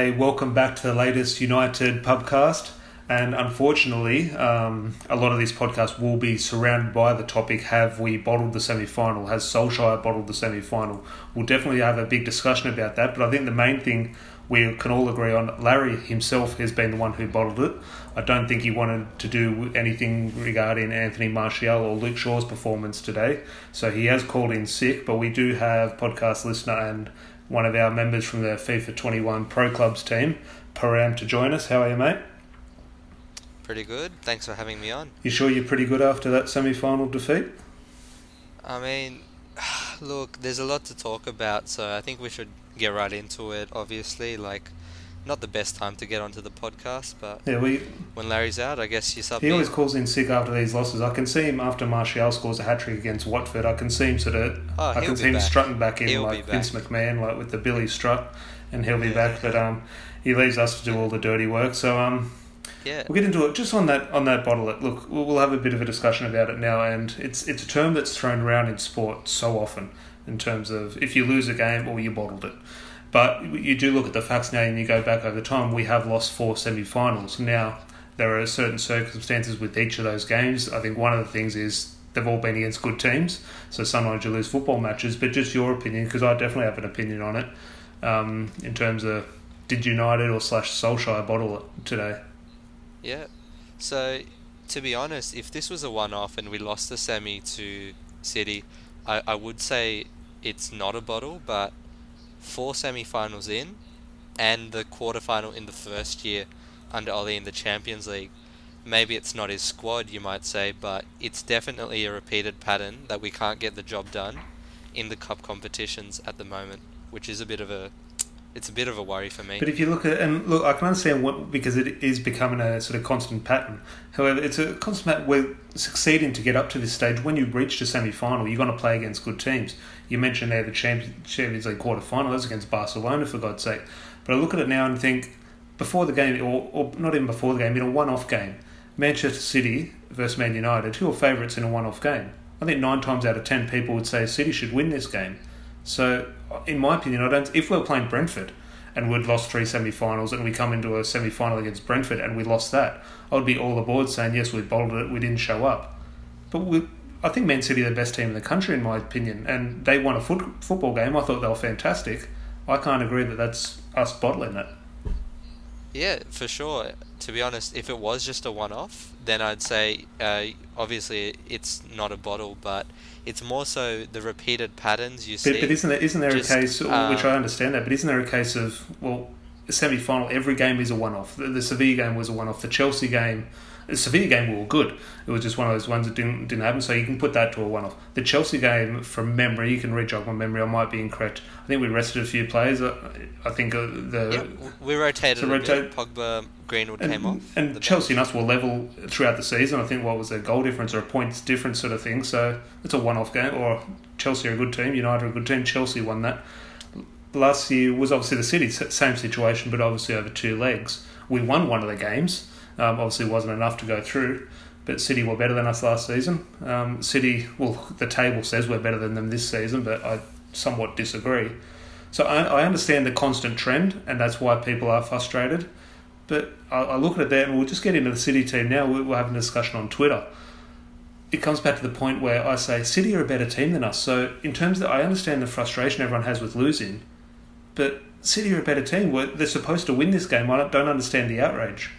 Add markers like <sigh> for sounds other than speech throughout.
Okay, welcome back to the latest United pubcast. And unfortunately, um, a lot of these podcasts will be surrounded by the topic Have we bottled the semi final? Has Solskjaer bottled the semi final? We'll definitely have a big discussion about that. But I think the main thing we can all agree on Larry himself has been the one who bottled it. I don't think he wanted to do anything regarding Anthony Martial or Luke Shaw's performance today. So he has called in sick, but we do have podcast listener and one of our members from the FIFA 21 Pro Clubs team, Param, to join us. How are you, mate? Pretty good. Thanks for having me on. You sure you're pretty good after that semi final defeat? I mean, <sighs> look, there's a lot to talk about, so I think we should get right into it. Obviously, like, not the best time to get onto the podcast, but yeah, we when Larry's out, I guess you sub. He always calls in sick after these losses. I can see him after Martial scores a hat trick against Watford. I can see him sort of. Oh, I can see him back. strutting back in he'll like back. Vince McMahon, like with the Billy strut, and he'll be Yeah. back. But um, he leaves us to do all the dirty work. So um, Yeah. We'll get into it just on that on that bottle. It, Look, we'll we'll have a bit of a discussion about it now, and it's it's a term that's thrown around in sport so often in terms of if you lose a game or you bottled it. But you do look at the facts now, and you go back over time. We have lost four semi-finals. Now there are certain circumstances with each of those games. I think one of the things is they've all been against good teams, so sometimes you lose football matches. But just your opinion, because I definitely have an opinion on it, um, in terms of did United or slash Solskjaer bottle it today? Yeah. So, to be honest, if this was a one-off and we lost the semi to City, I, I would say it's not a bottle, but four semi-finals in, and the quarter-final in the first year under Oli in the Champions League, maybe it's not his squad, you might say, but it's definitely a repeated pattern that we can't get the job done in the cup competitions at the moment, which is a bit of a it's a bit of a worry for me. But if you look at and look, I can understand what because it is becoming a sort of constant pattern. However, it's a constant pattern. We're succeeding to get up to this stage. When you reach the semi final, you're going to play against good teams. You mentioned there the Champions League quarter final. That's against Barcelona, for God's sake. But I look at it now and think before the game, or, or not even before the game, in a one off game, Manchester City versus Man United, who are favourites in a one off game? I think nine times out of ten people would say City should win this game. So, in my opinion, I don't. If we're playing Brentford and we'd lost three semi-finals and we come into a semi-final against Brentford and we lost that, I would be all aboard saying yes, we bottled it, we didn't show up. But we, I think Man City are the best team in the country, in my opinion, and they won a foot, football game. I thought they were fantastic. I can't agree that that's us bottling it. Yeah, for sure. To be honest, if it was just a one-off, then I'd say uh, obviously it's not a bottle, but it's more so the repeated patterns you see. But, but isn't there isn't there Just, a case, which um, I understand that, but isn't there a case of well, a semi-final every game is a one-off. The, the Sevilla game was a one-off. The Chelsea game, the Sevilla game we were good. It was just one of those ones that didn't didn't happen. So you can put that to a one-off. The Chelsea game, from memory, you can rejog my memory. I might be incorrect. I think we rested a few players. I, I think uh, the we rotated so rotate- Pogba, Greenwood and, came off. and Chelsea and bench. us were level throughout the season. I think what was a goal difference or a points difference sort of thing. So it's a one-off game. Or Chelsea are a good team. United are a good team. Chelsea won that. Last year was obviously the City same situation, but obviously over two legs. We won one of the games. Um, obviously, wasn't enough to go through. But City were better than us last season. Um, City, well, the table says we're better than them this season, but I somewhat disagree. So I, I understand the constant trend, and that's why people are frustrated. But I, I look at it there, and we'll just get into the City team now. We- We're having a discussion on Twitter. It comes back to the point where I say City are a better team than us. So in terms of, I understand the frustration everyone has with losing, but City are a better team. They're supposed to win this game. I don't understand the outrage.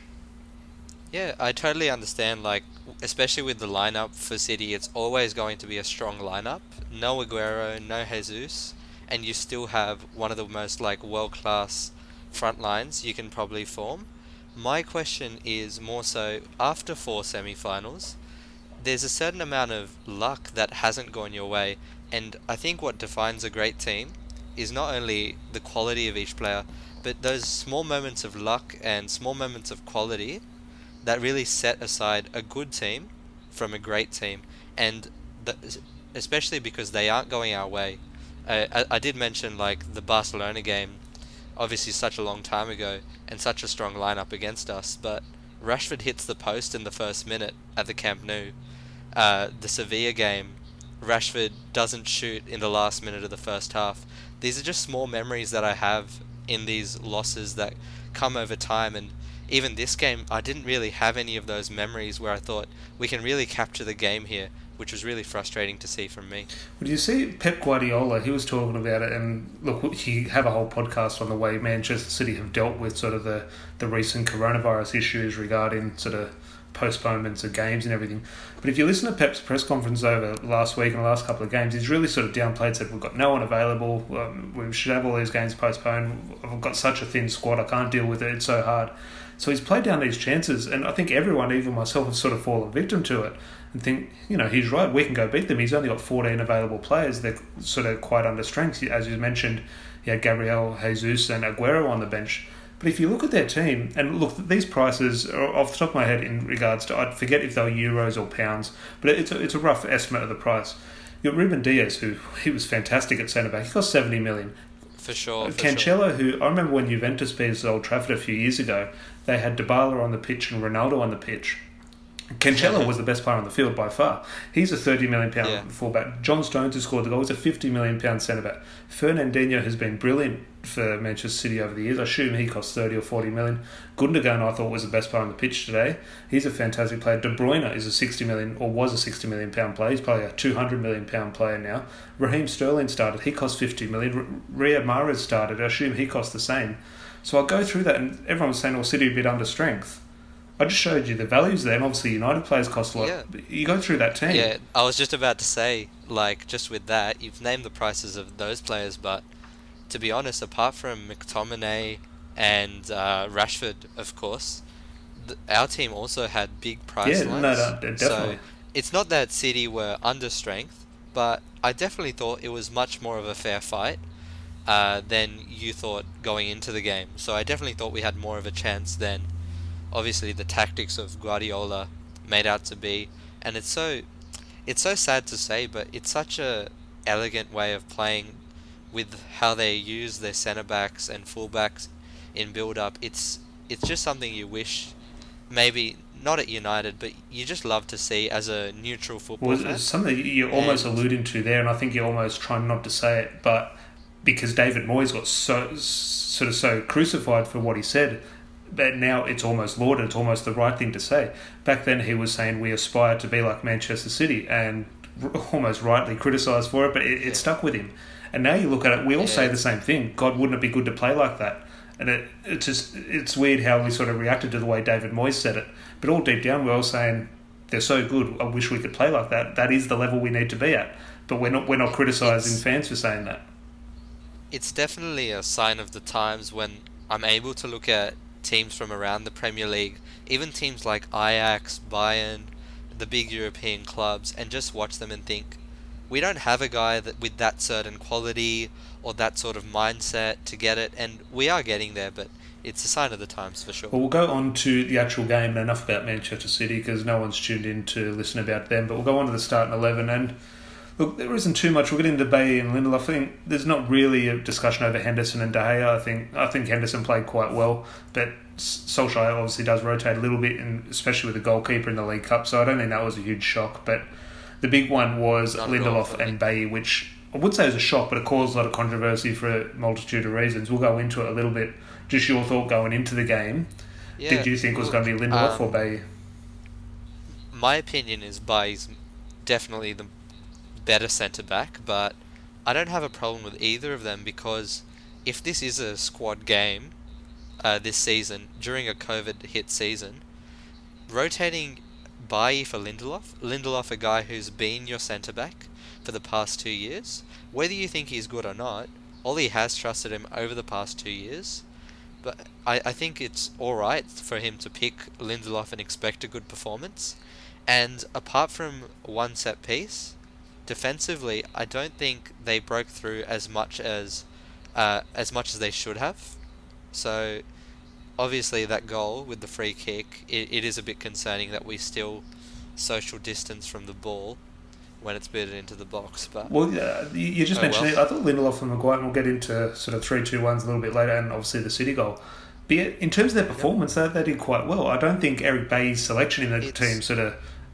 Yeah, I totally understand. Like, especially with the lineup for City, it's always going to be a strong lineup. No Aguero, no Jesus, and you still have one of the most like world class front lines you can probably form. My question is more so after four semi-finals, there's a certain amount of luck that hasn't gone your way, and I think what defines a great team is not only the quality of each player, but those small moments of luck and small moments of quality that really set aside a good team from a great team, and the, especially because they aren't going our way. Uh, I, I did mention like the Barcelona game, obviously such a long time ago and such a strong lineup against us, but Rashford hits the post in the first minute at the Camp Nou. Uh, the Sevilla game, Rashford doesn't shoot in the last minute of the first half. These are just small memories that I have in these losses that come over time. And even this game, I didn't really have any of those memories where I thought we can really capture the game here, which was really frustrating to see from me. Well, you see Pep Guardiola? He was talking about it, and look, he have a whole podcast on the way Manchester City have dealt with sort of the the recent coronavirus issues regarding sort of postponements of games and everything. But if you listen to Pep's press conference over last week and the last couple of games, he's really sort of downplayed, said, We've got no one available, um, we should have all these games postponed. I've got such a thin squad, I can't deal with it, it's so hard. So he's played down these chances, and I think everyone, even myself, has sort of fallen victim to it and think, you know, he's right, we can go beat them. He's only got 14 available players, they're sort of quite under strength. As you mentioned, he had Gabriel Jesus and Aguero on the bench. But if you look at their team, and look, these prices are off the top of my head in regards to, I forget if they were euros or pounds, but it's a, it's a rough estimate of the price. You got Ruben Dias, who he was fantastic at centre back. He cost 70 million. For sure. For Cancelo, sure. who I remember when Juventus beat Old Trafford a few years ago, they had Dybala on the pitch and Ronaldo on the pitch. Cancelo was the best player on the field by far. He's a thirty million pound Yeah. fullback. John Stones, who scored the goal, is a fifty million pound centre back. Fernandinho has been brilliant for Manchester City over the years. I assume he cost thirty or forty million. Gundogan, I thought was the best player on the pitch today. He's a fantastic player. De Bruyne is a sixty million or was a sixty million pound player. He's probably a two hundred million pound player now. Raheem Sterling started. He cost fifty million. Riyad Mahrez started. I assume he cost the same. So I'll go through that, and everyone was saying, "Well, City a bit under strength." I just showed you the values there, and obviously United players cost a lot. Yeah. You go through that team. Yeah, I was just about to say, like, just with that, you've named the prices of those players, but to be honest, apart from McTominay and uh, Rashford, of course, th- our team also had big price Yeah, no, lines. no, de- definitely. So it's not that City were under strength, but I definitely thought it was much more of a fair fight uh, than you thought going into the game. So I definitely thought we had more of a chance than obviously the tactics of Guardiola made out to be. And it's so it's so sad to say, but it's such a elegant way of playing with how they use their centre backs and fullbacks in build up. It's it's just something you wish maybe not at United, but you just love to see as a neutral football Well, fan. something you're almost And- alluding to there, and I think you're almost trying not to say it, but because David Moyes got so sort of so crucified for what he said, but now it's almost lauded. It's almost the right thing to say. Back then, he was saying we aspire to be like Manchester City, and almost rightly criticised for it, but it, it Yeah. stuck with him. And now you look at it, we all Yeah. say the same thing. God, wouldn't it be good to play like that? And it, it's just it's weird how we sort of reacted to the way David Moyes said it. But all deep down, we're all saying they're so good. I wish we could play like that. That is the level we need to be at. But we're not we're not criticising fans for saying that. it's definitely a sign of the times when I'm able to look at teams from around the Premier League, even teams like Ajax, Bayern, the big European clubs, and just watch them and think, we don't have a guy that with that certain quality or that sort of mindset to get it, and we are getting there, but it's a sign of the times for sure. Well, we'll go on to the actual game and enough about Manchester City because no one's tuned in to listen about them. But we'll go on to the starting 11. And look, there isn't too much. We'll get into Bailly and Lindelof. I think there's not really a discussion over Henderson and De Gea. I think, I think Henderson played quite well. But Solskjaer obviously does rotate a little bit, and especially with the goalkeeper in the League Cup. So I don't think that was a huge shock. But the big one was Not Lindelof and Bailly, which I would say is a shock, but it caused a lot of controversy for a multitude of reasons. We'll go into it a little bit. Just your thought going into the game. Yeah, Did you think it was going to be Lindelof um, or Bailly? my opinion is Bailly's definitely the better centre back, but I don't have a problem with either of them because if this is a squad game uh, this season during a COVID hit season, rotating Bailly for Lindelof, Lindelof a guy who's been your centre back for the past two years, whether you think he's good or not, Ollie has trusted him over the past two years. But I, I think it's alright for him to pick Lindelof and expect a good performance. And apart from one set piece, defensively, I don't think they broke through as much as uh, as much as they should have. So obviously that goal with the free kick, it, it is a bit concerning that we still social distance from the ball when it's bitten into the box. But Well, uh, you just Oh, mentioned well. it. I thought Lindelof and Maguire, and we'll get into sort of 3 2 ones a little bit later, and obviously the City goal. But yeah, in terms of their performance, they, they did quite well. I don't think Eric Bailly's selection in the It's- team sort of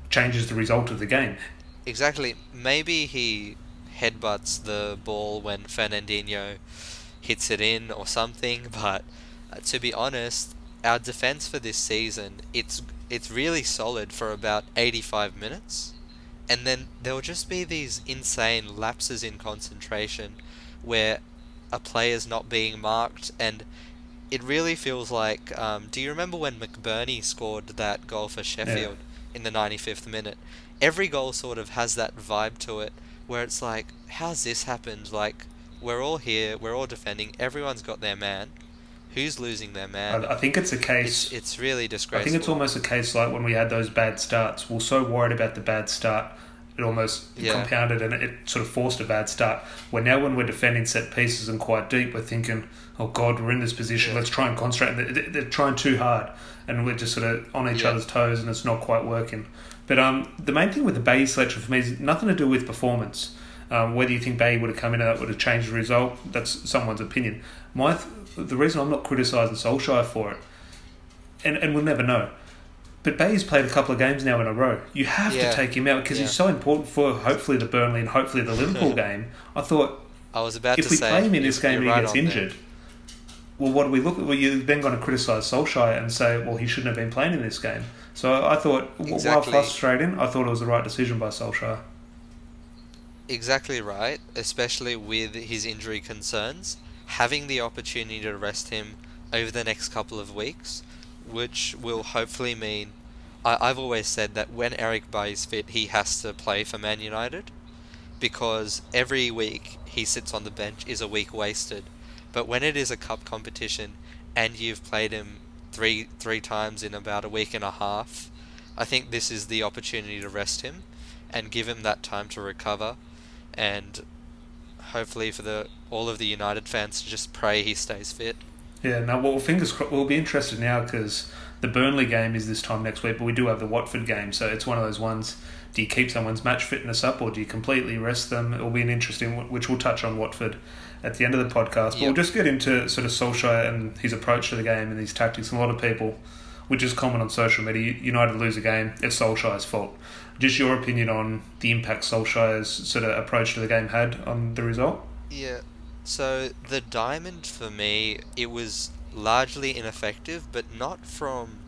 changes the result of the game. Exactly. Maybe he headbutts the ball when Fernandinho hits it in or something. <laughs> But uh, to be honest, our defense for this season it's it's really solid for about 85 minutes, and then there'll just be these insane lapses in concentration where a player's not being marked and it really feels like um, do you remember when McBurnie scored that goal for Sheffield in the 95th minute every goal sort of has that vibe to it where it's like how's this happened like we're all here we're all defending everyone's got their man who's losing their man I, I think it's a case. it's, it's really disgraceful. I think it's almost a case like when we had those bad starts. We're so worried about the bad start, it almost Yeah. compounded and it sort of forced a bad start. Where now, when we're defending set pieces and quite deep, we're thinking, "Oh God, we're in this position. Yeah. Let's try and concentrate." They're, they're trying too hard, and we're just sort of on each Yeah. other's toes, and it's not quite working. But um, the main thing with the Bailly selection for me is nothing to do with performance. Um, whether you think Bailly would have come in and that would have changed the result, that's someone's opinion. My th- the reason I'm not criticising Solskjaer for it, and, and we'll never know. But Bailly's played a couple of games now in a row. You have Yeah. to take him out because Yeah. he's so important for hopefully the Burnley and hopefully the Liverpool <laughs> game. I thought I was about if to we say play him in this game and you're he right gets on there. injured, well, what do we look at? Well, you're then going to criticise Solskjaer and say, well, he shouldn't have been playing in this game. So I thought, w while frustrating, I thought it was the right decision by Solskjaer. Exactly right, especially with his injury concerns. Having the opportunity to rest him over the next couple of weeks, which will hopefully mean. I, I've always said that when Eric is fit, he has to play for Man United because every week he sits on the bench is a week wasted. But when it is a cup competition and you've played him three three times in about a week and a half, I think this is the opportunity to rest him and give him that time to recover and hopefully for the all of the United fans to just pray he stays fit. Yeah, now well, fingers crossed. We'll be interested now because the Burnley game is this time next week, but we do have the Watford game, so it's one of those ones. Do you keep someone's match fitness up, or do you completely rest them? It will be an interesting, which we'll touch on Watford at the end of the podcast. But we'll just get into sort of Solskjaer and his approach to the game and his tactics. And a lot of people, which is common on social media, United lose a game, it's Solskjaer's fault. Just your opinion on the impact Solskjaer's sort of approach to the game had on the result? Yeah. So the diamond for me, it was largely ineffective, but not from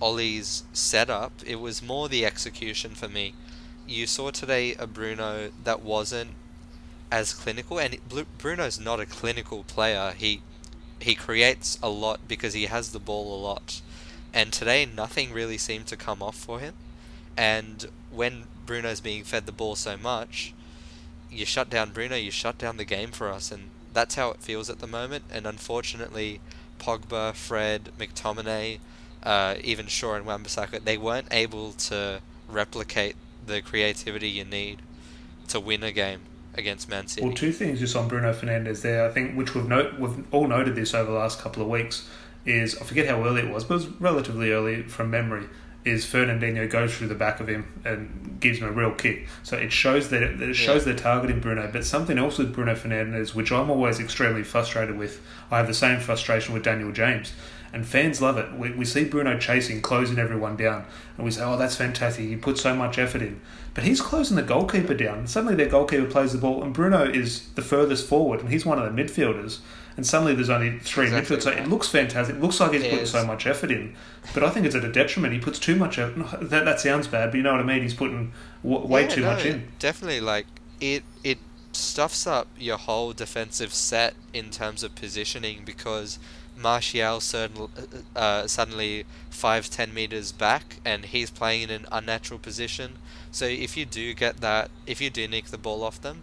Ollie's setup. It was more the execution for me. You saw today a Bruno that wasn't as clinical, and Bruno's not a clinical player. He he creates a lot because he has the ball a lot, and today nothing really seemed to come off for him. And when Bruno's being fed the ball so much, you shut down Bruno, you shut down the game for us, and that's how it feels at the moment. And unfortunately, Pogba, Fred, McTominay, uh, even Shaw and Wan-Bissaka, they weren't able to replicate the creativity you need to win a game against Man City. Well, two things just on Bruno Fernandes there. I think which we've we've all noted this over the last couple of weeks is I forget how early it was, but it was relatively early from memory. Is Fernandinho goes through the back of him and gives him a real kick. So it shows that it, it shows they're targeting Bruno. But something else with Bruno Fernandes, which I'm always extremely frustrated with, I have the same frustration with Daniel James. And fans love it. We, we see Bruno chasing, closing everyone down, and we say, "Oh, that's fantastic! He put so much effort in." But he's closing the goalkeeper down. Suddenly, their goalkeeper plays the ball, and Bruno is the furthest forward, and he's one of the midfielders. And suddenly, there's only three Exactly midfielders. So right. it looks fantastic. It looks like he's It putting is. so much effort in. But I think it's at a detriment. He puts too much effort. no, That, that sounds bad, but you know what I mean. He's putting w- way Yeah, too no, much in. Definitely, like it it stuffs up your whole defensive set in terms of positioning because Martial certain, uh, suddenly five ten meters back and he's playing in an unnatural position. So if you do get that, if you do nick the ball off them,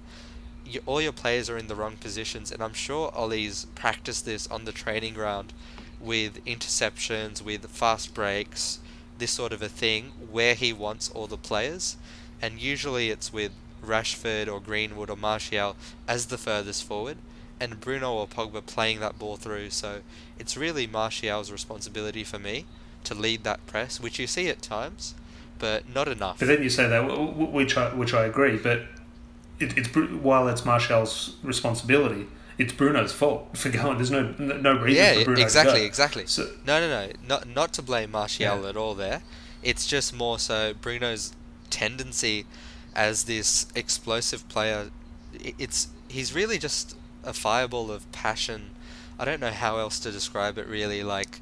you, all your players are in the wrong positions, and I'm sure Ollie's practiced this on the training ground with interceptions, with fast breaks, this sort of a thing, where he wants all the players, and usually it's with Rashford or Greenwood or Martial as the furthest forward, and Bruno or Pogba playing that ball through. So it's really Martial's responsibility for me to lead that press, which you see at times, but not enough. But then you say that, which I, which I agree. But it, it's while it's Martial's responsibility, it's Bruno's fault <laughs> for going. There's no no reason yeah, for Bruno exactly, to go. exactly. So, No, no, no, not not to blame Martial Yeah. at all. There, it's just more so Bruno's tendency as this explosive player. It's he's really just a fireball of passion. I don't know how else to describe it really. Like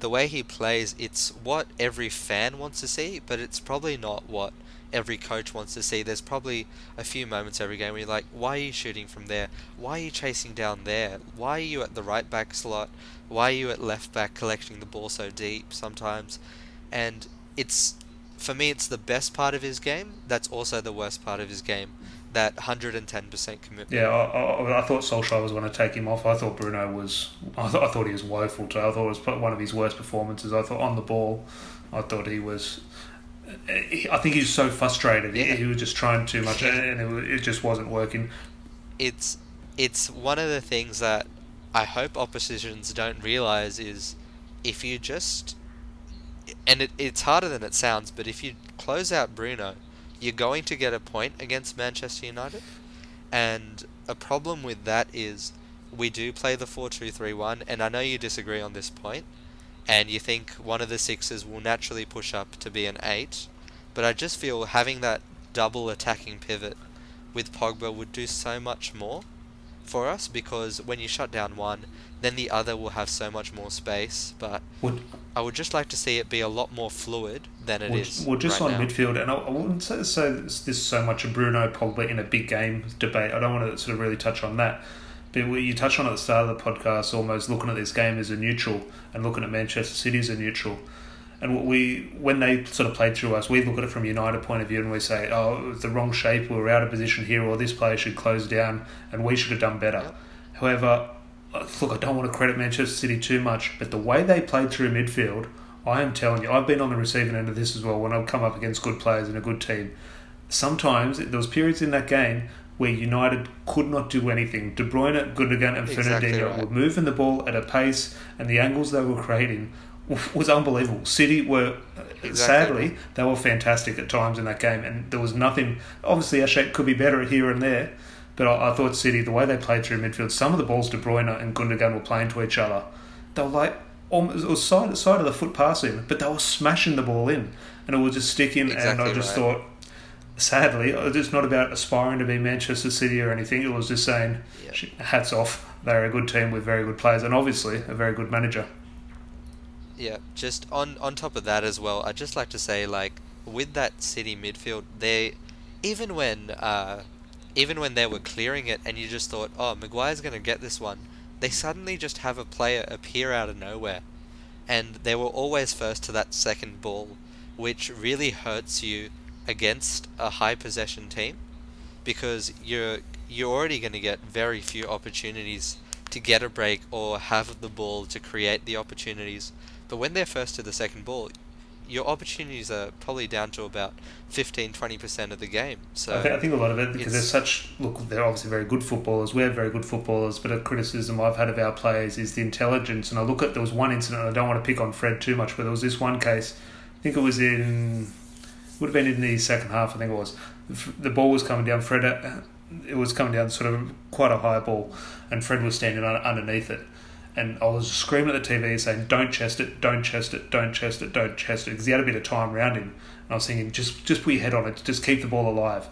the way he plays, it's what every fan wants to see, but it's probably not what every coach wants to see. There's probably a few moments every game where you're like, why are you shooting from there? Why are you chasing down there? Why are you at the right back slot? Why are you at left back collecting the ball so deep sometimes? And it's for me, it's the best part of his game. That's also the worst part of his game. That 110% commitment. Yeah, I, I, I thought Solskjaer was going to take him off. I thought Bruno was. I, th- I thought he was woeful too. I thought it was one of his worst performances. I thought on the ball, I thought he was. I think he was so frustrated. Yeah. He, was just trying too much, and it, it just wasn't working. It's it's one of the things that I hope oppositions don't realize is if you just and it, it's harder than it sounds, but if you close out Bruno, you're going to get a point against Manchester United. And a problem with that is we do play the 4 2 3 1, and I know you disagree on this point, and you think one of the sixes will naturally push up to be an 8, but I just feel having that double attacking pivot with Pogba would do so much more for us because when you shut down one, then the other will have so much more space. But would, I would just like to see it be a lot more fluid than it well, is. well, just right on now. midfield, and I, I wouldn't say, say this is so much a Bruno Pogba in a big game debate. I don't want to sort of really touch on that. But you touched on at the start of the podcast, almost looking at this game as a neutral and looking at Manchester City as a neutral. And we, when they sort of played through us, we look at it from a United point of view and we say, oh, it was the wrong shape, we were out of position here, or this player should close down, and we should have done better. However, look, I don't want to credit Manchester City too much, but the way they played through midfield, I am telling you, I've been on the receiving end of this as well when I've come up against good players in a good team. Sometimes there was periods in that game where United could not do anything. De Bruyne, Gundogan, and exactly Fernandinho right. were moving the ball at a pace, and the angles they were creating was unbelievable. City were, exactly. sadly, they were fantastic at times in that game, and there was nothing. Obviously, our shape could be better here and there, but I, I, thought City, the way they played through midfield, some of the balls De Bruyne and Gundogan were playing to each other. They were like almost it was side side of the foot passing, but they were smashing the ball in, and it was just sticking. Exactly and I just right. thought, sadly, it's not about aspiring to be Manchester City or anything. It was just saying, hats off, they're a good team with very good players, and obviously a very good manager. Yeah, just on on top of that as well, I'd just like to say like with that City midfield, they even when uh, even when they were clearing it and you just thought, oh, Maguire's going to get this one, they suddenly just have a player appear out of nowhere. And they were always first to that second ball, which really hurts you against a high possession team because you're you're already going to get very few opportunities to get a break or have the ball to create the opportunities. But when they're first to the second ball, your opportunities are probably down to about 15 20% of the game. So I think, I think a lot of it because they're such look they're obviously very good footballers. We're very good footballers, but a criticism I've had of our players is the intelligence. And I look at there was one incident. I don't want to pick on Fred too much, but there was this one case. I think it was in would have been in the second half. I think it was the ball was coming down. Fred uh, it was coming down sort of quite a high ball, and Fred was standing underneath it and I was screaming at the TV saying, "Don't chest it, don't chest it, don't chest it, don't chest it," because he had a bit of time around him. And I was thinking, just just put your head on it, just keep the ball alive.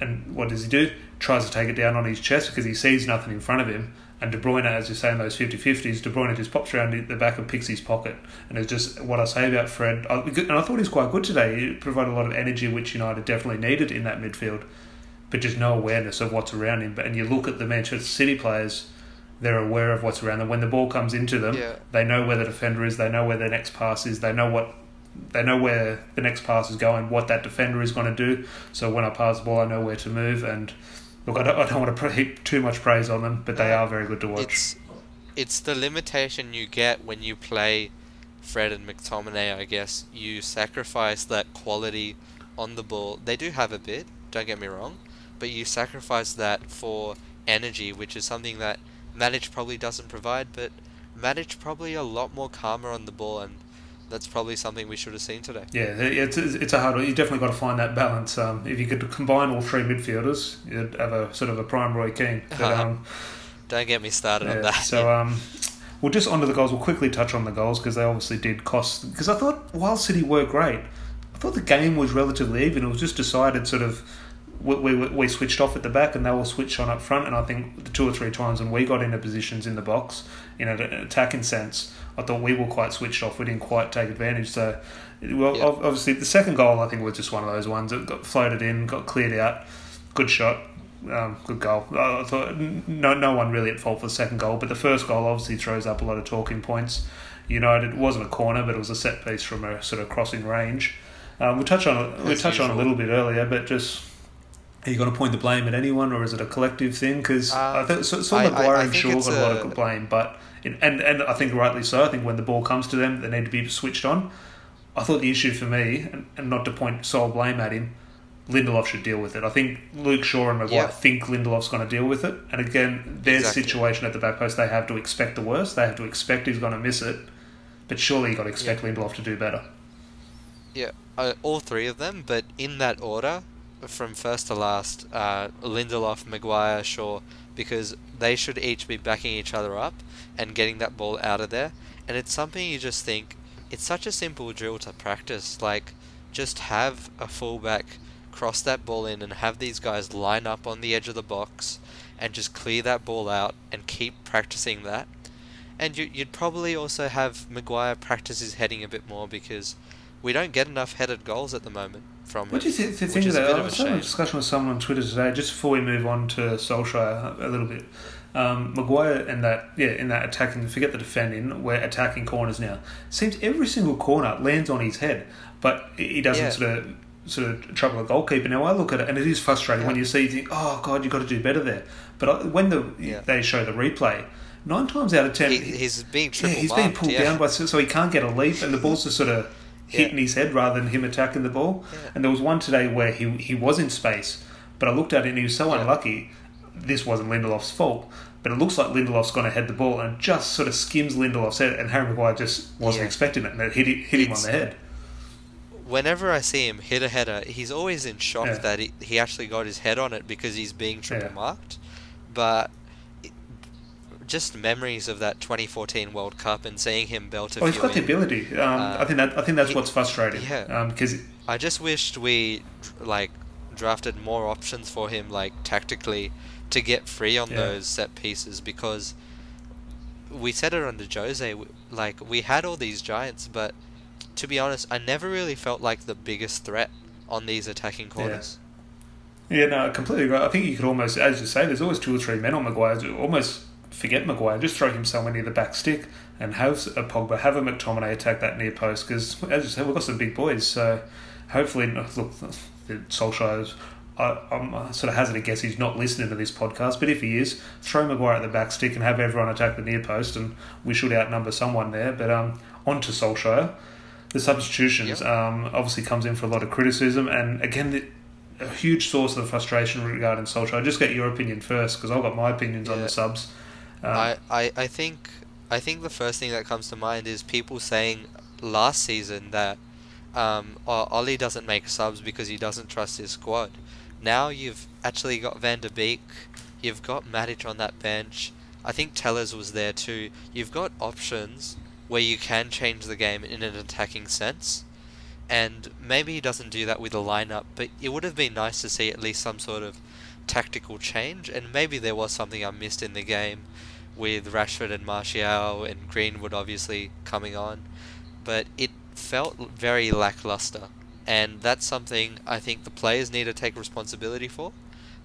And what does he do? Tries to take it down on his chest because he sees nothing in front of him. And De Bruyne, as you say in those 50-50s, De Bruyne just pops around the back and picks his pocket. And it's just what I say about Fred. And I thought he was quite good today. He provided a lot of energy, which United definitely needed in that midfield. But just no awareness of what's around him. But And you look at the Manchester City players they're aware of what's around them. When the ball comes into them, yeah. they know where the defender is. They know where their next pass is. They know what they know where the next pass is going, what that defender is going to do. So when I pass the ball, I know where to move. And look, I don't, I don't want to heap too much praise on them, but they are very good to watch. It's, it's the limitation you get when you play Fred and McTominay. I guess you sacrifice that quality on the ball. They do have a bit. Don't get me wrong, but you sacrifice that for energy, which is something that Matic probably doesn't provide, but Matic probably a lot more calmer on the ball, and that's probably something we should have seen today. Yeah, it's it's a hard. one. You definitely got to find that balance. Um, if you could combine all three midfielders, you'd have a sort of a prime Roy Keane. But, <laughs> um, Don't get me started yeah, on that. So um, we'll just onto the goals. We'll quickly touch on the goals because they obviously did cost. Because I thought while City were great, I thought the game was relatively even. It was just decided sort of we, we, we switched off at the back and they were switched on up front. And I think the two or three times when we got into positions in the box, in an attacking sense, I thought we were quite switched off. We didn't quite take advantage. So, well, yeah. obviously, the second goal I think was just one of those ones that got floated in, got cleared out, good shot. Um, good goal. I thought no, no one really at fault for the second goal, but the first goal obviously throws up a lot of talking points. United it wasn't a corner, but it was a set piece from a sort of crossing range. Um, we touched on we touched on a little bit earlier, but just are you going to point the blame at anyone, or is it a collective thing? Because uh, I think so, so Maguire and Shaw got a lot of blame, but and and I think rightly so. I think when the ball comes to them, they need to be switched on. I thought the issue for me, and, and not to point sole blame at him, Lindelof should deal with it. I think Luke Shaw and Maguire think Lindelof's going to deal with it. And again, their exactly. situation at the back post, they have to expect the worst. They have to expect he's going to miss it. But surely you've got to expect. Lindelof to do better. Yeah, uh, all three of them, but in that order, from first to last, uh, Lindelof, Maguire, Shaw, because they should each be backing each other up and getting that ball out of there. And it's something you just think, it's such a simple drill to practice. Like, just have a fullback cross that ball in and have these guys line up on the edge of the box and just clear that ball out and keep practicing that. And you, would probably also have Maguire practice his heading a bit more because we don't get enough headed goals at the moment from what him. What do you think of that? I was having a discussion with someone on Twitter today, just before we move on to Solskjaer a little bit. Um, Maguire in that yeah in that attacking forget the defending we're attacking corners now seems every single corner lands on his head but he doesn't yeah. sort of sort of trouble a goalkeeper. Now I look at it and it is frustrating yeah. when you see you think, oh god, you've got to do better there. But when the yeah. they show the replay, nine times out of ten, he, he's being yeah, he's being pulled down by so he can't get a leap, and the ball's just sort of hitting his head rather than him attacking the ball. And there was one today where he he was in space, but I looked at it and he was so unlucky. This wasn't Lindelof's fault. But it looks like Lindelof's going to head the ball and just sort of skims Lindelof's head, and Harry Maguire just wasn't expecting it, and it hit, hit him on the head whenever I see him hit a header, he's always in shock yeah. that he, he actually got his head on it because he's being triple yeah. marked. But just memories of that 2014 World Cup and seeing him belt a Oh, he's got the ability. Um, uh, I think that I think that's he, what's frustrating. Yeah. Because um, I just wished we like drafted more options for him, like tactically, to get free on yeah. those set pieces because we said it under Jose. Like we had all these giants, but to be honest, I never really felt like the biggest threat on these attacking corners. Yeah, yeah no, I completely agree. I think you could almost, as you say, there's always two or three men on Maguire. Almost forget Maguire, just throw him somewhere near the back stick and have a Pogba, have a McTominay attack that near post because, as you said, we've got some big boys. So hopefully, <laughs> look, Solskjaer's I, am sort of hazard a guess he's not listening to this podcast, but if he is, throw Maguire at the back stick and have everyone attack the near post, and we should outnumber someone there. But um, on to Solskjaer the substitutions yep. um, obviously comes in for a lot of criticism, and again, the, a huge source of frustration regarding Solskjaer. I just get your opinion first because I've got my opinions yeah. on the subs. Um, I, I, I think I think the first thing that comes to mind is people saying last season that um, Ollie doesn't make subs because he doesn't trust his squad. Now you've actually got Van der Beek, you've got Matic on that bench. I think Telles was there too. You've got options where you can change the game in an attacking sense. And maybe he doesn't do that with a lineup, but it would have been nice to see at least some sort of tactical change. And maybe there was something I missed in the game with Rashford and Martial and Greenwood obviously coming on. But it felt very lackluster. And that's something I think the players need to take responsibility for.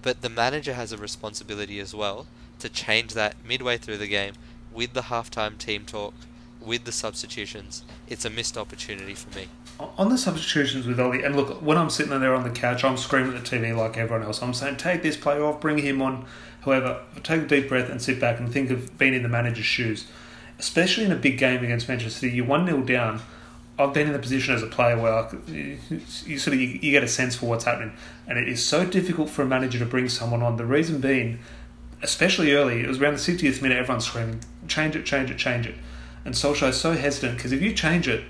But the manager has a responsibility as well to change that midway through the game with the halftime team talk with the substitutions, it's a missed opportunity for me. On the substitutions with Ollie, and look, when I'm sitting there on the couch, I'm screaming at the TV like everyone else. I'm saying, take this player off, bring him on. However, take a deep breath and sit back and think of being in the manager's shoes. Especially in a big game against Manchester City, you're 1 0 down. I've been in the position as a player where I, you sort of you, you get a sense for what's happening, and it is so difficult for a manager to bring someone on. The reason being, especially early, it was around the 60th minute, everyone's screaming, change it, change it, change it. And Solskjaer is so hesitant because if you change it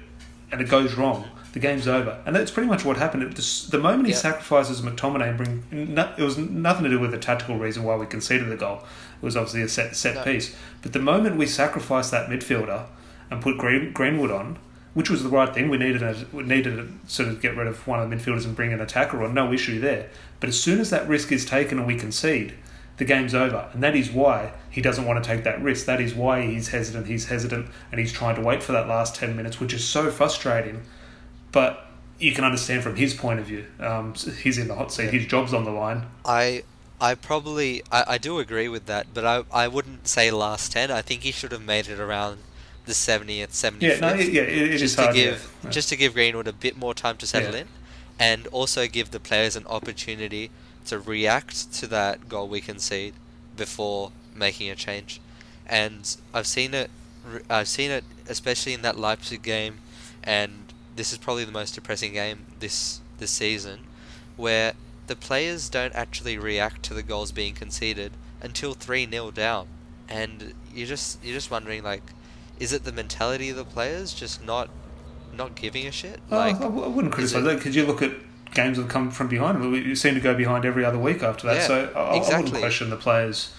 and it goes wrong, the game's over. And that's pretty much what happened. The, the moment he yep. sacrifices McTominay and bring, it was nothing to do with the tactical reason why we conceded the goal. It was obviously a set set no. piece. But the moment we sacrificed that midfielder and put Green, Greenwood on, which was the right thing. We needed a, we needed to sort of get rid of one of the midfielders and bring an attacker on. No issue there. But as soon as that risk is taken and we concede, the game's over. And that is why he doesn't want to take that risk. That is why he's hesitant. He's hesitant and he's trying to wait for that last 10 minutes, which is so frustrating. But you can understand from his point of view. Um, he's in the hot seat, Yeah. his job's on the line. I I probably I, I do agree with that, but I I wouldn't say last ten. I think he should have made it around the seventieth, seventy Yeah, no, yeah, it, it is just to hard. give yeah. just to give Greenwood a bit more time to settle Yeah. in, and also give the players an opportunity to react to that goal we concede before making a change. And I've seen it. I've seen it especially in that Leipzig game, and this is probably the most depressing game this this season, where the players don't actually react to the goals being conceded until three 0 down, and you're just you're just wondering like, is it the mentality of the players just not not giving a shit? Oh, Like, I w- I wouldn't criticise it- that because you look at games that have come from behind. We we seem to go behind every other week after that. Yeah, so I, I wouldn't question the players.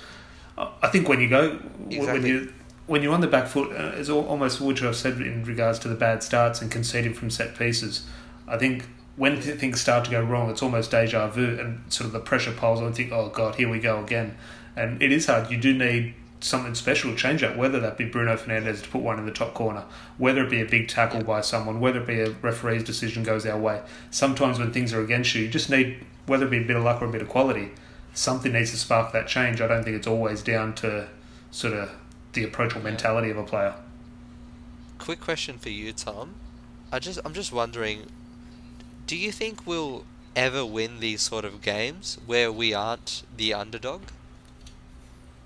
I I think when you go when you when you're on the back foot, uh, it's almost I've said in regards to the bad starts and conceding from set pieces. I think when things start to go wrong, it's almost deja vu, and sort of the pressure piles on. and think, oh god, here we go again. And it is hard. You do need something special to change that, whether that be Bruno Fernandes to put one in the top corner, whether it be a big tackle by someone, whether it be a referee's decision goes our way. Sometimes when things are against you, you just need, whether it be a bit of luck or a bit of quality, something needs to spark that change. I don't think it's always down to sort of the approach or mentality of a player. quick question for you, Tom. I just I'm just wondering, do you think we'll ever win these sort of games where we aren't the underdog?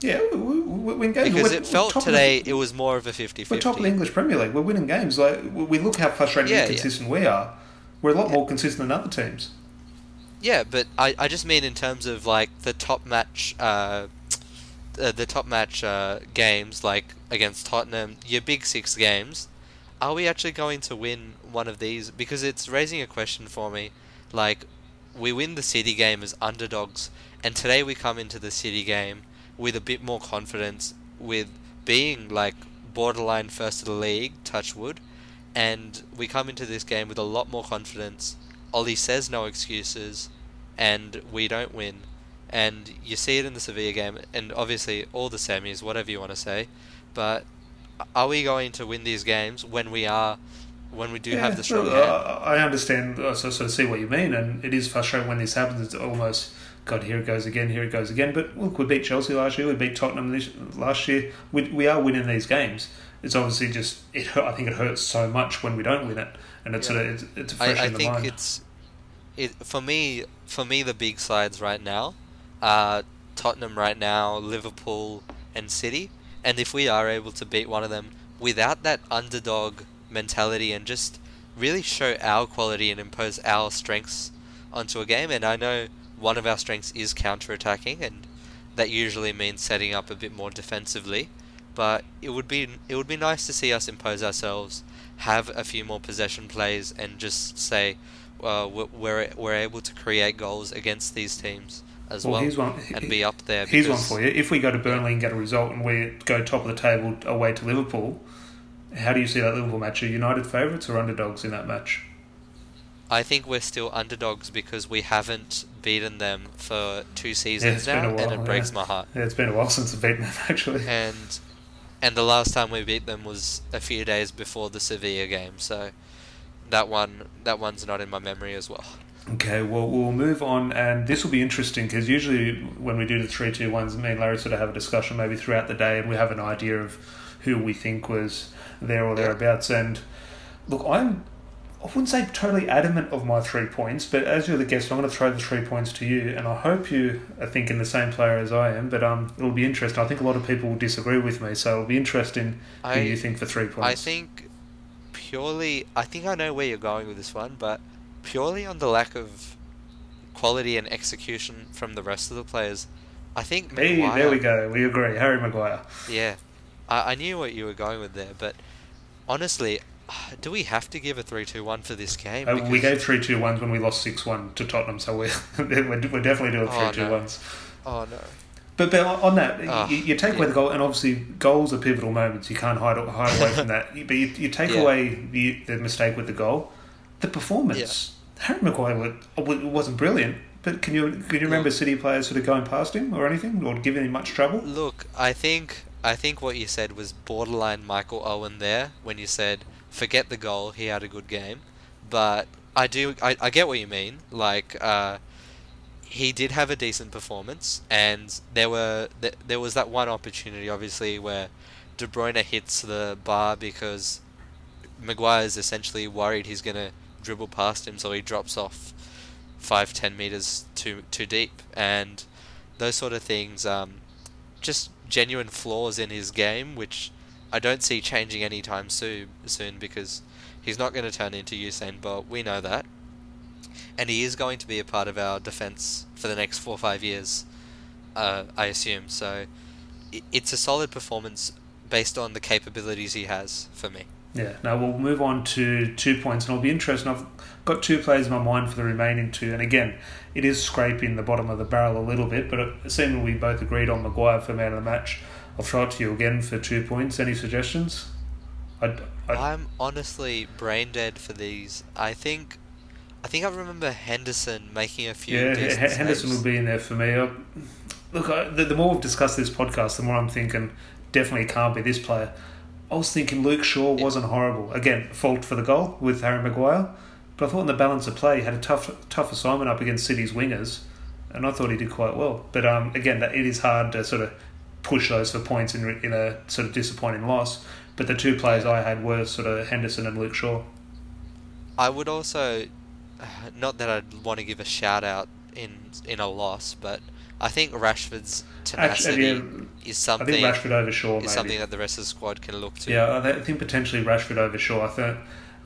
Yeah, we, we, we win games. Because We're- it felt top of the- today it was more of a 50-50. We're top of the English Premier League. We're winning games. Like we we look how frustrating Yeah, and yeah. we are. We're a lot Yeah. more consistent than other teams. Yeah, but I, I just mean in terms of like the top match, uh, uh, the top match uh, games like against Tottenham, your big six games. Are we actually going to win one of these? Because it's raising a question for me. Like, we win the City game as underdogs, and today we come into the City game with a bit more confidence, with being like borderline first of the league, touch wood, and we come into this game with a lot more confidence. Ollie says no excuses, and we don't win. And you see it in the Sevilla game, and obviously all the semis, whatever you want to say. But are we going to win these games when we are, when we do have the strong uh, hand? I I understand. Uh, I sort of see what you mean, and it is frustrating when this happens. It's almost God. Here it goes again. Here it goes again. But look, we beat Chelsea last year. We beat Tottenham this, last year. We, we are winning these games. It's obviously just it. I think it hurts so much when we don't win it, and it's Yeah. sort of it's, it's fresh I, I in the think it's it for me for me the big sides right now are Tottenham right now, Liverpool and City. And if we are able to beat one of them without that underdog mentality and just really show our quality and impose our strengths onto a game and I know one of our strengths is counter attacking and that usually means setting up a bit more defensively. But it would be it would be nice to see us impose ourselves, have a few more possession plays, and just say, uh, we're we're able to create goals against these teams as well, here's one. and be up there. Here's one for you. If we go to Burnley and get a result, and we go top of the table away to Liverpool, how do you see that Liverpool match? Are United favourites or underdogs in that match? I think we're still underdogs because we haven't beaten them for two seasons been now, while, and it breaks yeah. my heart. Yeah, it's been a while since we've beaten them <laughs> actually. And and the last time we beat them was a few days before the Sevilla game, so that one that one's not in my memory as well. Okay, well, we'll move on, and this will be interesting because usually when we do the three, two, ones, me and Larry sort of have a discussion maybe throughout the day, and we have an idea of who we think was there or thereabouts. And look, I'm, I wouldn't say totally adamant of my three points, but as you're the guest, I'm going to throw the three points to you, and I hope you are thinking the same player as I am. But um, it'll be interesting. I think a lot of people will disagree with me, so it'll be interesting who I you think for three points. I think purely I think I know where you're going with this one, but purely on the lack of quality and execution from the rest of the players, I think Hey, Maguire, there we go. We agree. Harry Maguire. Yeah, I, I knew what you were going with there, but honestly, do we have to give a three-two-one for this game? Uh, we gave three two ones when we lost six one to Tottenham, so we're <laughs> we're, we're definitely doing Oh, three two no. ones. Oh no. But, but on that, Oh, you, you take away yeah. the goal, and obviously goals are pivotal moments. You can't hide hide away from that. But you, you take Yeah. away the, the mistake with the goal, the performance. Harry Maguire wa- wa- wasn't brilliant, but can you can you remember City players sort of going past him or anything, or giving him much trouble? Look, I think I think what you said was borderline Michael Owen there when you said forget the goal, he had a good game. But I do I, I get what you mean. Like uh, he did have a decent performance, and there were th- there was that one opportunity obviously where De Bruyne hits the bar because Maguire's essentially worried he's gonna dribble past him, so he drops off five ten meters too too deep, and those sort of things. Um, just genuine flaws in his game, which I don't see changing anytime soon. Soon because he's not going to turn into Usain Bolt. We know that, and he is going to be a part of our defense for the next four or five years. Uh, I assume so. It's a solid performance based on the capabilities he has for me. Yeah. Now we'll move on to two points, and it'll be interesting. I've got two players in my mind for the remaining two, and again, it is scraping the bottom of the barrel a little bit, but it seemed we both agreed on Maguire for man of the match. I'll throw it to you again for two points. Any suggestions? I, I, I'm honestly brain dead for these. I think, I think I remember Henderson making a few. yeah, H- Henderson saves. will be in there for me. I, look, I, the, the more we've discussed this podcast, the more I'm thinking definitely can't be this player. I was thinking Luke Shaw wasn't horrible. Again, fault for the goal with Harry Maguire, but I thought in the balance of play he had a tough tough assignment up against City's wingers, and I thought he did quite well. But um, again, that it is hard to sort of push those for points in in a sort of disappointing loss. But the two players I had were sort of Henderson and Luke Shaw. I would also, <sighs> not that I'd want to give a shout out in in a loss, but I think Rashford's tenacity Actually, is I something think Rashford over Shaw is maybe. something that the rest of the squad can look to. Yeah, I think potentially Rashford over Shaw. I thought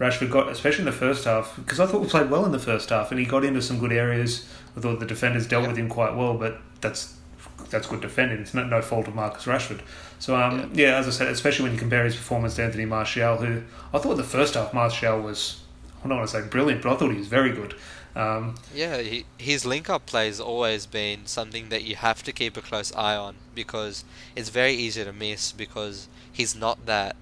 Rashford got, especially in the first half, because I thought we played well in the first half, and he got into some good areas. I thought the defenders dealt Yeah. with him quite well, but that's that's good defending. It's not no fault of Marcus Rashford. So um, yeah. as I said, especially when you compare his performance to Anthony Martial, who I thought the first half Martial was, I don't want to say brilliant, but I thought he was very good. Um, Yeah, he, his link up play has always been something that you have to keep a close eye on because it's very easy to miss because he's not that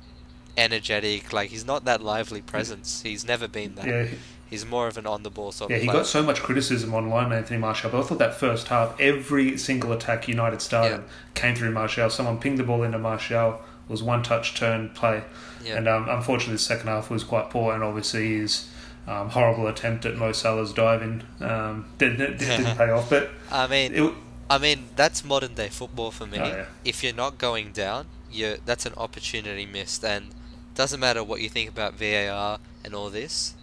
energetic, like he's not that lively presence. He's never been that. yeah, He's more of an on the ball sort Yeah, of he player. got so much criticism online, Anthony Martial, But I thought that first half, every single attack United started Yeah. came through Martial. Someone pinged the ball into Martial. It was one touch turn play, yeah. and um, unfortunately, the second half was quite poor. And obviously, his um, horrible attempt at Mo Salah's diving um, didn't, didn't <laughs> pay off. But I mean, it, I mean that's modern day football for me. Oh, yeah. If you're not going down, you that's an opportunity missed, and doesn't matter what you think about VAR and all this.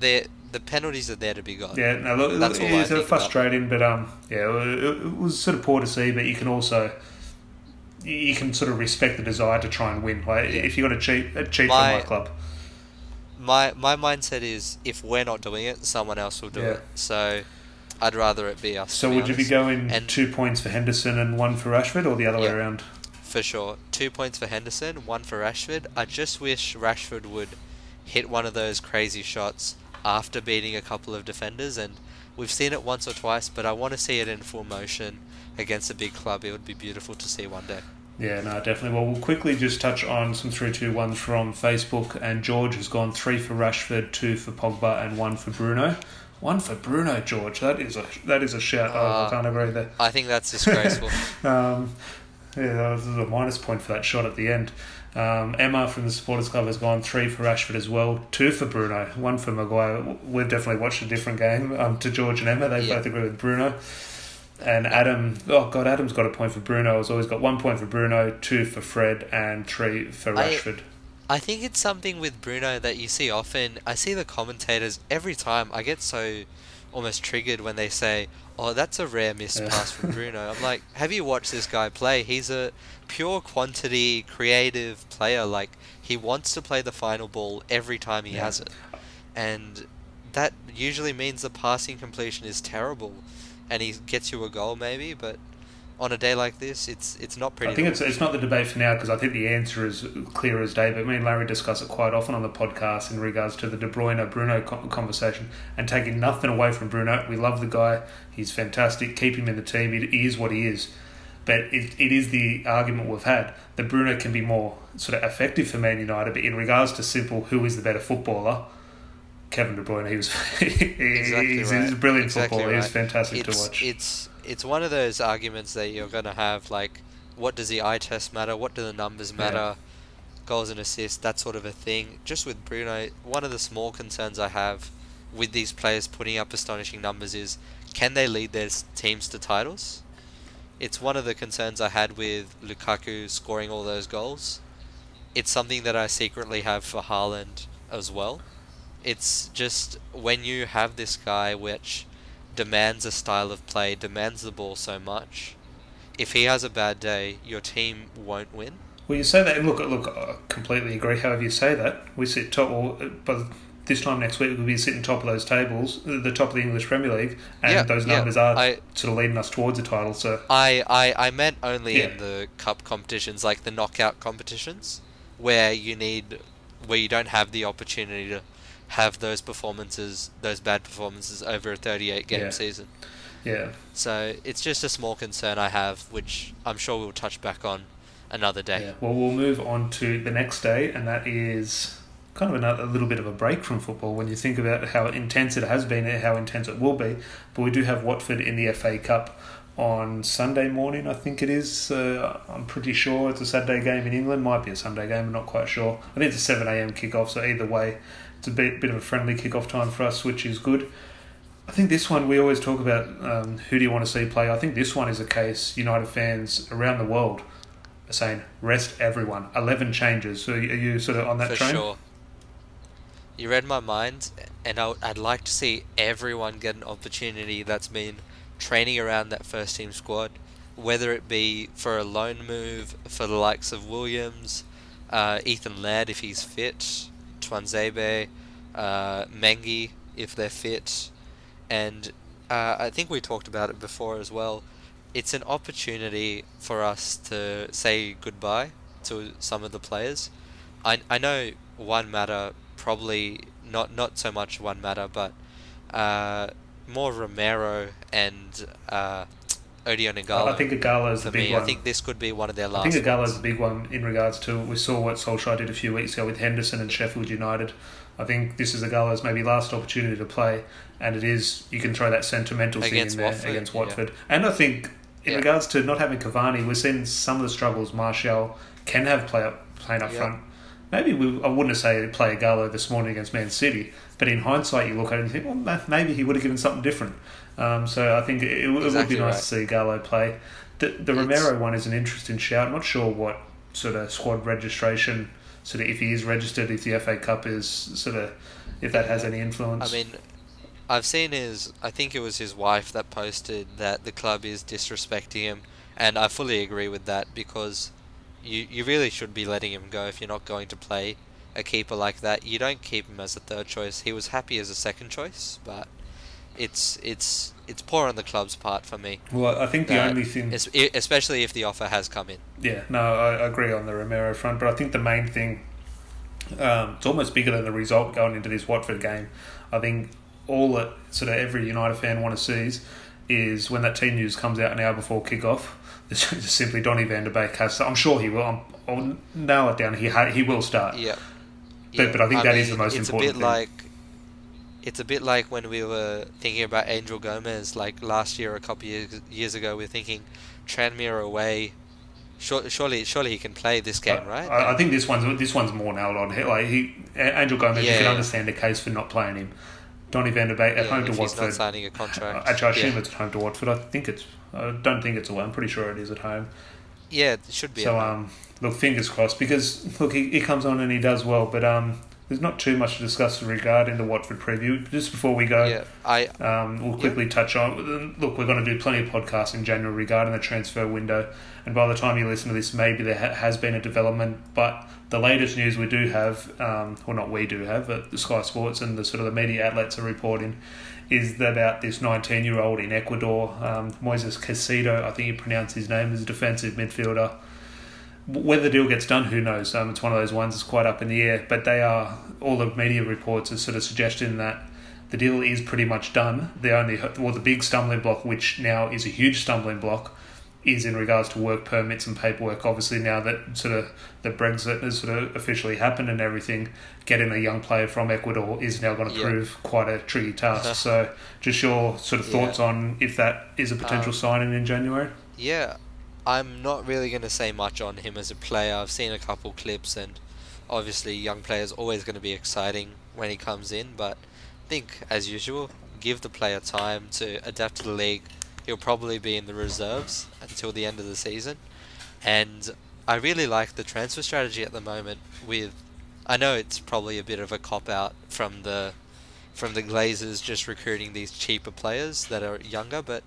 The the penalties are there to be got. yeah, no, look, That's it all I was think about. frustrating. But um, yeah, it, it was sort of poor to see. But you can also. You can sort of respect the desire to try and win. Like Yeah. if you're going to cheat, cheat My- for my club. My my mindset is if we're not doing it, someone else will do Yeah. it. So I'd rather it be us. So be would you be going And- two points for Henderson and one for Rashford, or the other way around? For sure. Two points for Henderson, one for Rashford. I just wish Rashford would hit one of those crazy shots after beating a couple of defenders and we've seen it once or twice, but I want to see it in full motion against a big club. It would be beautiful to see one day. Yeah, no, definitely. Well, we'll quickly just touch on some 3 2 ones from Facebook. And George has gone three for Rashford, two for Pogba, and one for Bruno. One for Bruno, George. That is a that is a shout. oh, I Ah. can't agree there. I think that's disgraceful. <laughs> Um, yeah, that was a minus point for that shot at the end. Um, Emma from the Supporters Club has gone three for Rashford as well, two for Bruno, one for Maguire. We've definitely watched a different game um, to George and Emma. They Yeah. both agree with Bruno. And Adam, oh god, Adam's got a point for Bruno. Has always got one point for Bruno, two for Fred, and three for I- Rashford. I think it's something with Bruno that you see often. I see the commentators every time. I get so almost triggered when they say, "Oh, that's a rare missed Yeah. pass from Bruno." I'm like, "Have you watched this guy play? He's a pure quantity, creative player. Like he wants to play the final ball every time he Yeah. has it, and that usually means the passing completion is terrible, and he gets you a goal maybe, but." On a day like this, it's it's not pretty. I think it's it's not the debate for now because I think the answer is clear as day. But me and Larry discuss it quite often on the podcast in regards to the De Bruyne Bruno conversation and taking nothing away from Bruno. We love the guy; he's fantastic. Keep him in the team. He, is what he is. but it, it is the argument we've had that Bruno can be more sort of effective for Man United. But in regards to simple, who is the better footballer? Kevin De Bruyne. He was <laughs> exactly he's, right. he's a brilliant exactly footballer. Right. He was fantastic it's, to watch. It's it's one of those arguments that you're gonna have like, what does the eye test matter? What do the numbers matter? Yeah. Goals and assists, that sort of a thing. Just with Bruno, one of the small concerns I have with these players putting up astonishing numbers is, can they lead their teams to titles? It's one of the concerns I had with Lukaku scoring all those goals. It's something that I secretly have for Haaland as well. It's just when you have this guy which demands a style of play, demands the ball so much, if he has a bad day, your team won't win. Well, you say that. and Look, look. I completely agree. However, you say that we sit top. Or uh, by this time next week, we'll be sitting top of those tables, uh, the top of the English Premier League, and Yeah, those yeah, numbers are I- sort of leading us towards a title. So I, I, I meant only Yeah. in the cup competitions, like the knockout competitions, where you need, where you don't have the opportunity to have those performances, those bad performances over a 38 game Yeah. season. yeah, So it's just a small concern I have, which I'm sure we'll touch back on another day. yeah. Well, we'll move on to the next day, and that is kind of another, a little bit of a break from football when you think about how intense it has been and how intense it will be. But we do have Watford in the FA Cup on Sunday morning, I think it is. Uh, I'm pretty sure it's a Saturday game in England. Might be a Sunday game, I'm not quite sure. I think it's a 7 a.m. kickoff, so either way, it's a bit, bit of a friendly kickoff time for us, which is good. I think this one, we always talk about um, who do you want to see play. I think this one is a case United fans around the world are saying, rest everyone. 11 changes. So are you sort of on that For train? sure. You read my mind, and I, would like to see everyone get an opportunity that's been training around that first team squad, whether it be for a loan move for the likes of Williams, uh, Ethan Laird if he's fit, Tuanzebe, uh, Mengi if they're fit, and uh, I think we talked about it before as well. It's an opportunity for us to say goodbye to some of the players. I, I know Juan Mata probably not not so much Juan Mata, but uh, more Romero and uh, Odion Igalo. I think Igalo is the big me, one. I think this could be one of their last. I think Igalo is the big one in regards to we saw what Solskjaer did a few weeks ago with Henderson and Sheffield United. I think this is Igalo's maybe last opportunity to play, and it is you can throw that sentimental thing Against in there Watford, against yeah. Watford. And I think in Yeah. regards to not having Cavani, we're seeing some of the struggles Martial can have play up playing up Yeah. front. Maybe we, I wouldn't say play Igalo this morning against Man City, but in hindsight, you look at it and think, well, maybe he would have given something different. Um, so I think it, it, would- Exactly it would be nice right. to see Gallo play. The, the Romero one is an interesting shout. I'm not sure what sort of squad registration, sort of if he is registered, if the FA Cup is sort of, if that has any influence. I mean, I've seen his. I think it was his wife that posted that the club is disrespecting him, and I fully agree with that because you you really should be letting him go if you're not going to play a keeper like that. You don't keep him as a third choice. He was happy as a second choice, but it's it's it's poor on the club's part for me. well, I think the that- only thing, especially if the offer has come in. yeah, no, I, I agree on the Romero front, but I think the main thing, um, it's almost bigger than the result going into this Watford game. I think all that sort of every United fan want to see is when that team news comes out an hour before kick-off, <laughs> it's just simply Donny van der Beek has. I'm sure he will. I'm, I'll nail it down. He ha- he will start. Yeah. But- but I think that is the most it's important a bit thing. like it's a bit like when we were thinking about Angel Gomes like last year a couple years years ago we are thinking Tranmere away sure, surely surely he can play this game right I, I think this one's this one's more nailed on. Like he, Angel Gomes, you can understand the case for not playing him. Donny van der Beek at Yeah, home to if he's not Watford. signing a contract Actually, I assume yeah. it's at home to Watford. I think it's. I don't think it's away. I'm pretty sure it is at home. yeah it should be So um, look, fingers crossed because look, he, he comes on and he does well, but um, there's not too much to discuss regarding the Watford preview. Just before we go, yeah I um, we'll quickly touch on. Look, we're going to do plenty of podcasts in January regarding the transfer window, and by the time you listen to this, maybe there ha- has been a development. But the latest news we do have, um, well, not we do have, but the Sky Sports and the sort of the media outlets are reporting, is about this 19-year-old in Ecuador, um, Moises Caicedo. I think you pronounce his name as a defensive midfielder. Whether the deal gets done, who knows? Um, it's one of those ones that's quite up in the air. But they are all the media reports are sort of suggesting that the deal is pretty much done. The only, well, the big stumbling block, which now is a huge stumbling block, is in regards to work permits and paperwork. Obviously, now that sort of the Brexit has sort of officially happened and everything, getting a young player from Ecuador is now going to Yeah. prove quite a tricky task. so, just your sort of Yeah. thoughts on if that is a potential Um, signing in January. Yeah, I'm not really going to say much on him as a player. I've seen a couple clips, and obviously, young players always going to be exciting when he comes in. But I think, as usual, give the player time to adapt to the league. He'll probably be in the reserves until the end of the season, and I really like the transfer strategy at the moment. With, I know it's probably a bit of a cop out from the from the Glazers just recruiting these cheaper players that are younger, but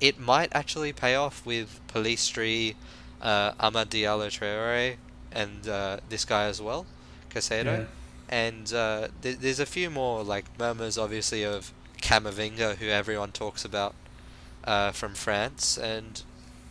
it might actually pay off with Pellistri, uh, Amad Diallo Traore, and uh, this guy as well, Caicedo. Yeah. And uh, th- there's a few more like murmurs, obviously, of Camavinga, who everyone talks about uh, from France, and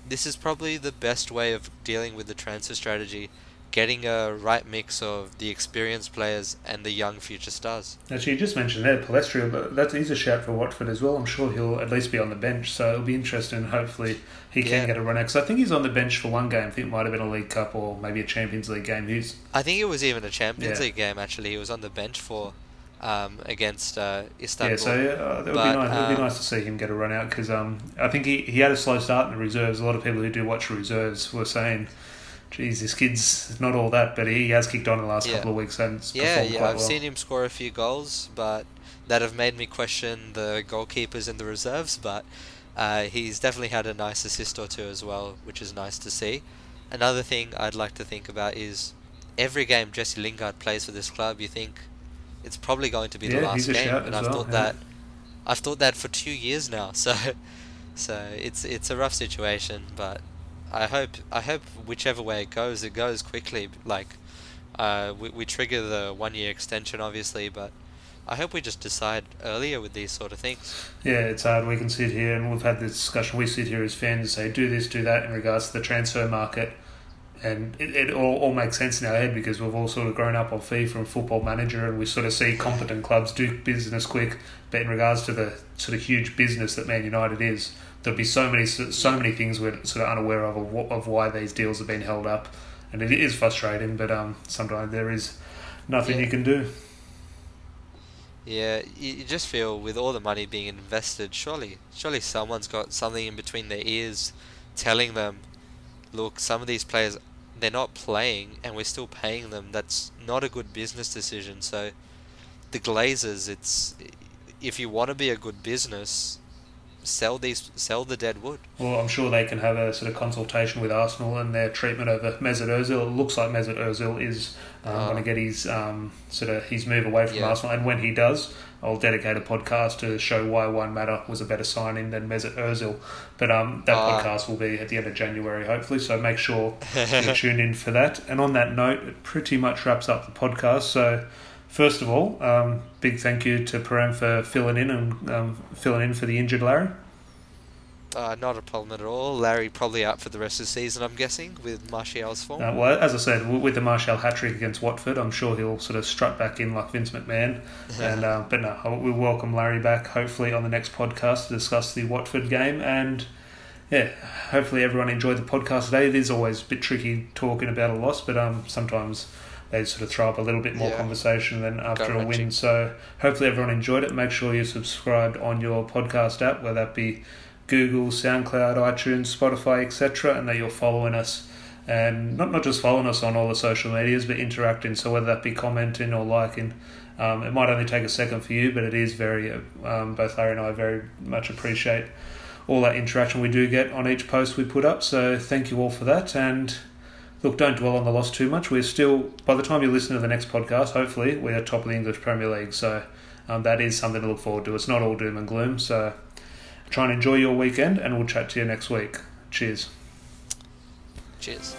this is probably the best way of dealing with the transfer strategy, getting a right mix of the experienced players and the young future stars. Actually, you just mentioned there Palestrio, but that's he's a shout for Watford as well. I'm sure he'll at least be on the bench, so it'll be interesting. Hopefully, he can Yeah. get a run out. Because I think he's on the bench for one game. I think it might have been a League Cup or maybe a Champions League game. He's I think it was even a Champions Yeah. League game. Actually, he was on the bench for um, against uh, Istanbul. yeah, so uh, it would But, be nice. It would be um, nice to see him get a run out because um, I think he, he had a slow start in the reserves. A lot of people who do watch reserves were saying, "Geez, this kid's not all that," but he has kicked on in the last Yeah. couple of weeks and yeah, yeah, I've well. seen him score a few goals, but that have made me question the goalkeepers in the reserves. But uh, he's definitely had a nice assist or two as well, which is nice to see. Another thing I'd like to think about is every game Jesse Lingard plays for this club. You think it's probably going to be the last game, and I've well, thought yeah. that I've thought that for two years now. <laughs> So, so it's it's a rough situation, but I hope I hope whichever way it goes, it goes quickly. Like, uh, we we trigger the one year extension, obviously, but I hope we just decide earlier with these sort of things. Yeah, it's hard. We can sit here and we've had this discussion. We sit here as fans and say, do this, do that in regards to the transfer market. And it, it all, all makes sense in our head because we've all sort of grown up on FIFA and football manager and we sort of see competent clubs do business quick. But in regards to the sort of huge business that Man United is, there'll be so many so many things we're sort of unaware of of, of why these deals have been held up. And it is frustrating, but um, sometimes there is nothing Yeah. you can do. Yeah, you, you just feel with all the money being invested, surely, surely someone's got something in between their ears, telling them, look, some of these players, they're not playing, and we're still paying them. That's not a good business decision. So, the Glazers, it's if you want to be a good business, sell these, sell the dead wood. Well, I'm sure they can have a sort of consultation with Arsenal and their treatment over Mesut Ozil. It looks like Mesut Ozil is um, Oh. going to get his um, sort of his move away from Yeah. Arsenal, and when he does, I'll dedicate a podcast to show why Juan Mata was a better signing than Mesut Ozil. But um, that Ah. podcast will be at the end of January, hopefully. So make sure <laughs> you tune in for that. And on that note, it pretty much wraps up the podcast. So. First of all, um, big thank you to Param for filling in and um, filling in for the injured Larry. Uh, not a problem at all. Larry probably out for the rest of the season, I'm guessing, with Martial's form. Uh, well, as I said, with the Martial hat trick against Watford, I'm sure he'll sort of strut back in like Vince McMahon. <laughs> And uh, but no, we welcome Larry back hopefully on the next podcast to discuss the Watford game. And yeah, hopefully everyone enjoyed the podcast today. It is always a bit tricky talking about a loss, but um, sometimes they sort of throw up a little bit more Yeah. conversation than after a win. So hopefully everyone enjoyed it. Make sure you're subscribed on your podcast app, whether that be Google, SoundCloud, iTunes, Spotify, etc., and that you're following us. And not, not just following us on all the social medias, but interacting. So whether that be commenting or liking, um, it might only take a second for you, but it is very, um, both Larry and I very much appreciate all that interaction we do get on each post we put up. So thank you all for that. And look, don't dwell on the loss too much. We're still, by the time you listen to the next podcast, hopefully, we're top of the English Premier League. So um, that is something to look forward to. It's not all doom and gloom. So try and enjoy your weekend, and we'll chat to you next week. Cheers. Cheers.